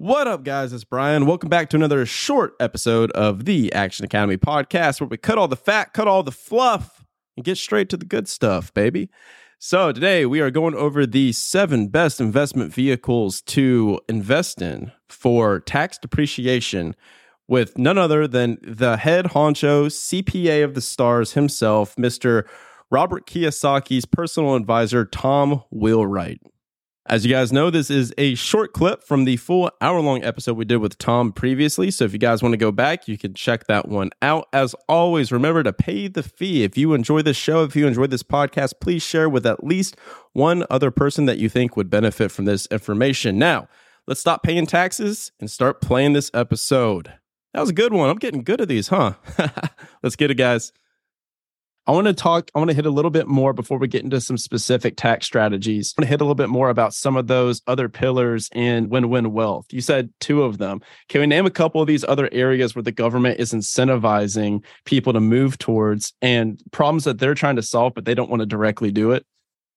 What up, guys? It's Brian. Welcome back to another short episode of the Action Academy podcast where we cut all the fat, cut all the fluff, and get straight to the good stuff, baby. So, today we are going over the seven best investment vehicles to invest in for tax depreciation with none other than the head honcho CPA of the stars himself, Mr. Robert Kiyosaki's personal advisor, Tom Wheelwright. As you guys know, this is a short clip from the full hour long episode we did with Tom previously. So if you guys want to go back, you can check that one out. As always, remember to pay the fee. If you enjoy this show, if you enjoy this podcast, please share with at least one other person that you think would benefit from this information. Now, let's stop paying taxes and start playing this episode. That was a good one. I'm getting good at these, huh? let's get it, guys. I want to talk, I want to hit a little bit more before we get into some specific tax strategies. I want to hit a little bit more about some of those other pillars in win win wealth. You said two of them. Can we name a couple of these other areas where the government is incentivizing people to move towards and problems that they're trying to solve, but they don't want to directly do it?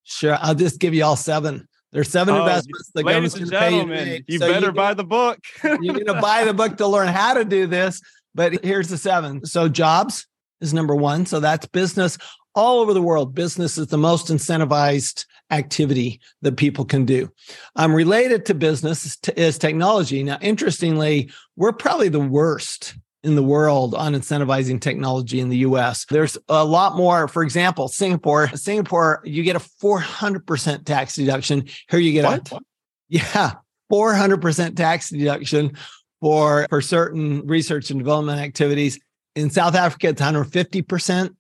Sure. I'll just give you all seven. There's seven oh, investments the government's going to pay you. You so better you, buy the book. you're going to buy the book to learn how to do this. But here's the seven. So jobs, is number one. So that's business all over the world. Business is the most incentivized activity that people can do. Um, related to business is technology. Now, interestingly, we're probably the worst in the world on incentivizing technology in the US. There's a lot more. For example, Singapore, Singapore, you get a 400% tax deduction. Here you get what? a yeah, 400% tax deduction for for certain research and development activities. In South Africa, it's 150%.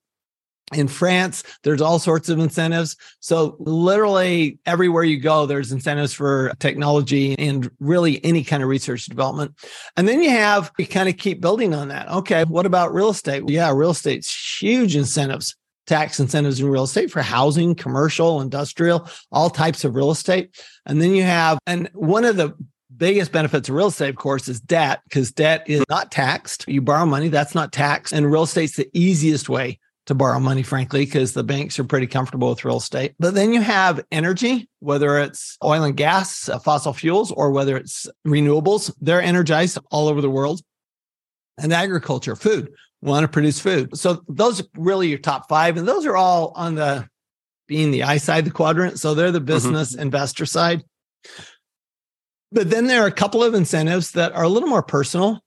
In France, there's all sorts of incentives. So, literally, everywhere you go, there's incentives for technology and really any kind of research development. And then you have, you kind of keep building on that. Okay, what about real estate? Yeah, real estate's huge incentives tax incentives in real estate for housing, commercial, industrial, all types of real estate. And then you have, and one of the biggest benefits of real estate, of course, is debt because debt is not taxed. You borrow money, that's not taxed. And real estate's the easiest way to borrow money, frankly, because the banks are pretty comfortable with real estate. But then you have energy, whether it's oil and gas, uh, fossil fuels, or whether it's renewables, they're energized all over the world. And agriculture, food, we want to produce food. So those are really your top five. And those are all on the being the I side, the quadrant. So they're the mm-hmm. business mm-hmm. investor side. But then there are a couple of incentives that are a little more personal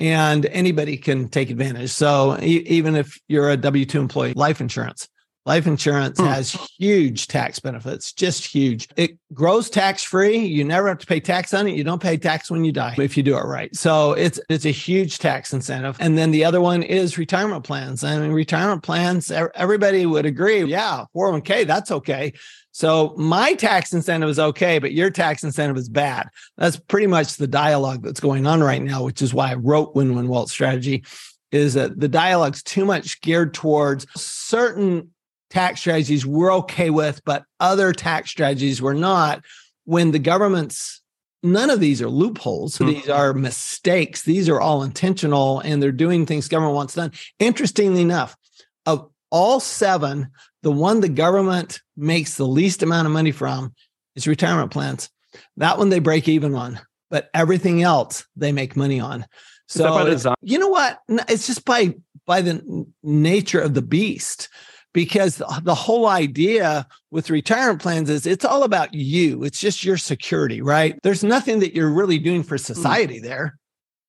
and anybody can take advantage. So e- even if you're a W 2 employee, life insurance. Life insurance hmm. has huge tax benefits, just huge. It grows tax free. You never have to pay tax on it. You don't pay tax when you die if you do it right. So it's it's a huge tax incentive. And then the other one is retirement plans. I mean, retirement plans, everybody would agree, yeah, 401k, that's okay. So my tax incentive is okay, but your tax incentive is bad. That's pretty much the dialogue that's going on right now, which is why I wrote Win Win Wealth Strategy. Is that the dialogue's too much geared towards certain tax strategies we're okay with, but other tax strategies we're not. When the government's none of these are loopholes. Mm-hmm. These are mistakes. These are all intentional and they're doing things government wants done. Interestingly enough, of all seven, the one the government makes the least amount of money from is retirement plans. That one they break even on, but everything else they make money on. So you know what? It's just by by the nature of the beast because the whole idea with retirement plans is it's all about you. It's just your security, right? There's nothing that you're really doing for hmm. society there.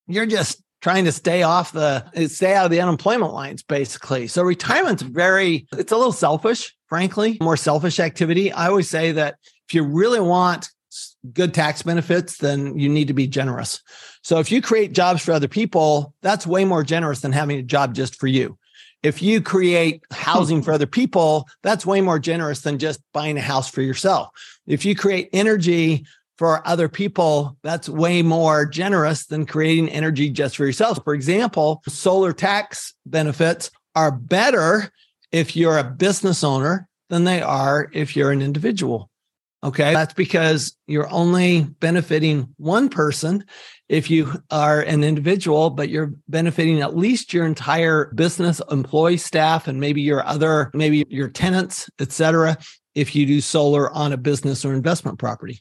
You're just trying to stay off the stay out of the unemployment lines basically. So retirement's very it's a little selfish frankly more selfish activity. I always say that if you really want good tax benefits then you need to be generous. So if you create jobs for other people that's way more generous than having a job just for you. If you create housing for other people that's way more generous than just buying a house for yourself. If you create energy for other people, that's way more generous than creating energy just for yourself. For example, solar tax benefits are better if you're a business owner than they are if you're an individual. Okay. That's because you're only benefiting one person if you are an individual, but you're benefiting at least your entire business, employee staff, and maybe your other, maybe your tenants, et cetera, if you do solar on a business or investment property.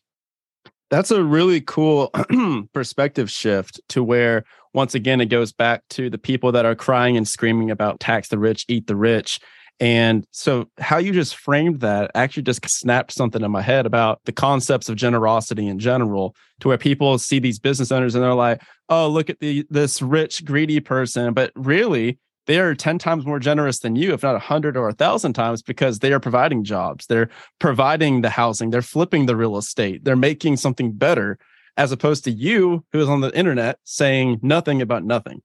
That's a really cool perspective shift to where once again it goes back to the people that are crying and screaming about tax the rich, eat the rich. And so, how you just framed that actually just snapped something in my head about the concepts of generosity in general, to where people see these business owners and they're like, "Oh, look at the this rich, greedy person," but really, they are 10 times more generous than you, if not 100 or 1,000 times, because they are providing jobs. They're providing the housing. They're flipping the real estate. They're making something better, as opposed to you, who is on the internet saying nothing about nothing.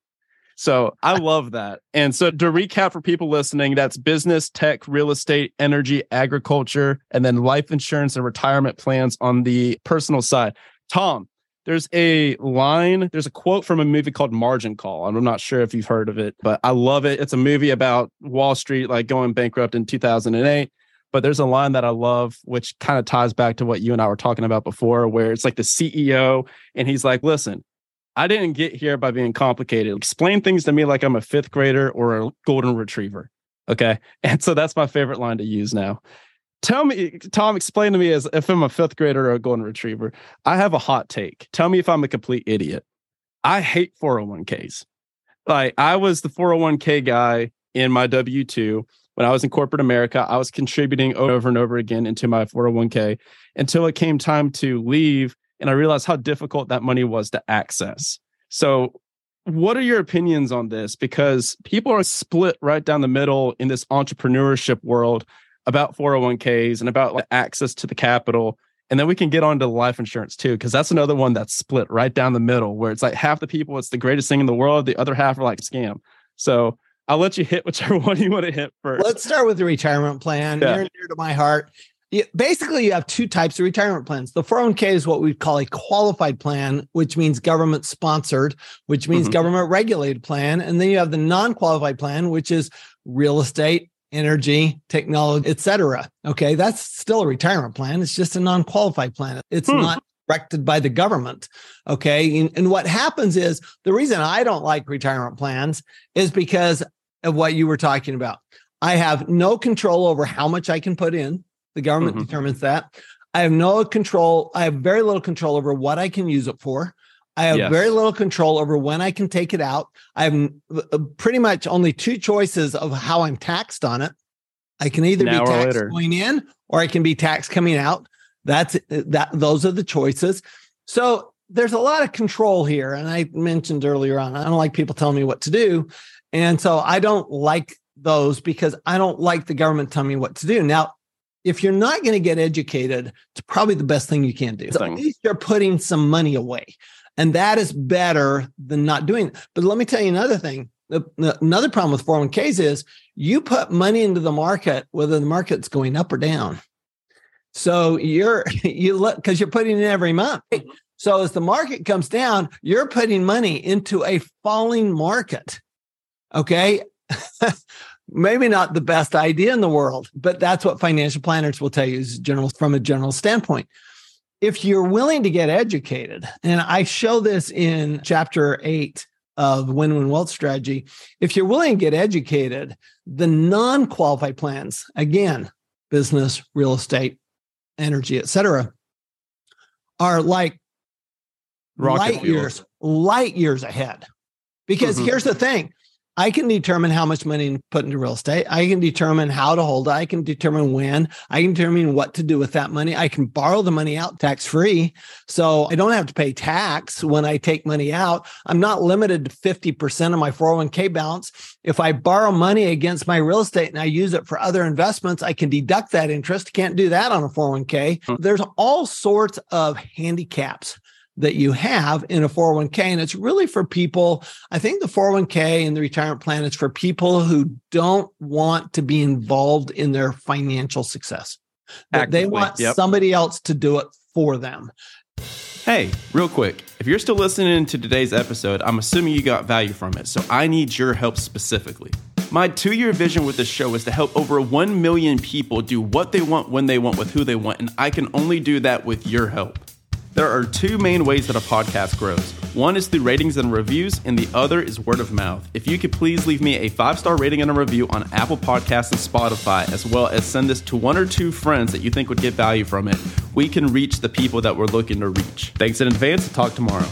So I love that. And so to recap for people listening, that's business, tech, real estate, energy, agriculture, and then life insurance and retirement plans on the personal side. Tom, there's a line, there's a quote from a movie called Margin Call. I'm not sure if you've heard of it, but I love it. It's a movie about Wall Street like going bankrupt in 2008. But there's a line that I love, which kind of ties back to what you and I were talking about before, where it's like the CEO and he's like, listen, I didn't get here by being complicated. Explain things to me like I'm a fifth grader or a golden retriever. Okay. And so that's my favorite line to use now tell me, Tom, explain to me as if I'm a fifth grader or a golden retriever. I have a hot take. Tell me if I'm a complete idiot. I hate 401ks. Like I was the 401k guy in my W 2 when I was in corporate America. I was contributing over and over again into my 401k until it came time to leave. And I realized how difficult that money was to access. So, what are your opinions on this? Because people are split right down the middle in this entrepreneurship world about 401ks and about like, access to the capital. And then we can get on to life insurance too, because that's another one that's split right down the middle, where it's like half the people, it's the greatest thing in the world. The other half are like scam. So I'll let you hit whichever one you want to hit first. Let's start with the retirement plan. Yeah. Near dear to my heart. basically, you have two types of retirement plans. The 401k is what we call a qualified plan, which means government sponsored, which means mm-hmm. government regulated plan. And then you have the non qualified plan, which is real estate, energy, technology, etc. Okay, that's still a retirement plan. It's just a non-qualified plan. It's hmm. not directed by the government. Okay, and, and what happens is the reason I don't like retirement plans is because of what you were talking about. I have no control over how much I can put in. The government mm-hmm. determines that. I have no control. I have very little control over what I can use it for. I have yes. very little control over when I can take it out. I have uh, pretty much only two choices of how I'm taxed on it. I can either now be taxed going in or I can be taxed coming out. That's uh, that those are the choices. So there's a lot of control here. And I mentioned earlier on, I don't like people telling me what to do. And so I don't like those because I don't like the government telling me what to do. Now, if you're not going to get educated, it's probably the best thing you can do. So at least you're putting some money away. And that is better than not doing it. But let me tell you another thing. Another problem with 401ks is you put money into the market, whether the market's going up or down. So you're, you look, because you're putting in every month. So as the market comes down, you're putting money into a falling market. Okay. Maybe not the best idea in the world, but that's what financial planners will tell you is general from a general standpoint if you're willing to get educated, and I show this in chapter eight of Win Win Wealth Strategy, if you're willing to get educated, the non qualified plans, again, business, real estate, energy, etc., are like Rocket light years, light years ahead. Because mm-hmm. here's the thing I can determine how much money to put into real estate. I can determine how to hold it. I can determine when. I can determine what to do with that money. I can borrow the money out tax free. So I don't have to pay tax when I take money out. I'm not limited to 50% of my 401k balance. If I borrow money against my real estate and I use it for other investments, I can deduct that interest. Can't do that on a 401k. Hmm. There's all sorts of handicaps that you have in a 401k. And it's really for people, I think the 401k and the retirement plan is for people who don't want to be involved in their financial success. they want yep. somebody else to do it for them. Hey, real quick, if you're still listening to today's episode, I'm assuming you got value from it. So I need your help specifically. My two year vision with this show is to help over 1 million people do what they want, when they want, with who they want. And I can only do that with your help. There are two main ways that a podcast grows. One is through ratings and reviews, and the other is word of mouth. If you could please leave me a five star rating and a review on Apple Podcasts and Spotify, as well as send this to one or two friends that you think would get value from it, we can reach the people that we're looking to reach. Thanks in advance. Talk tomorrow.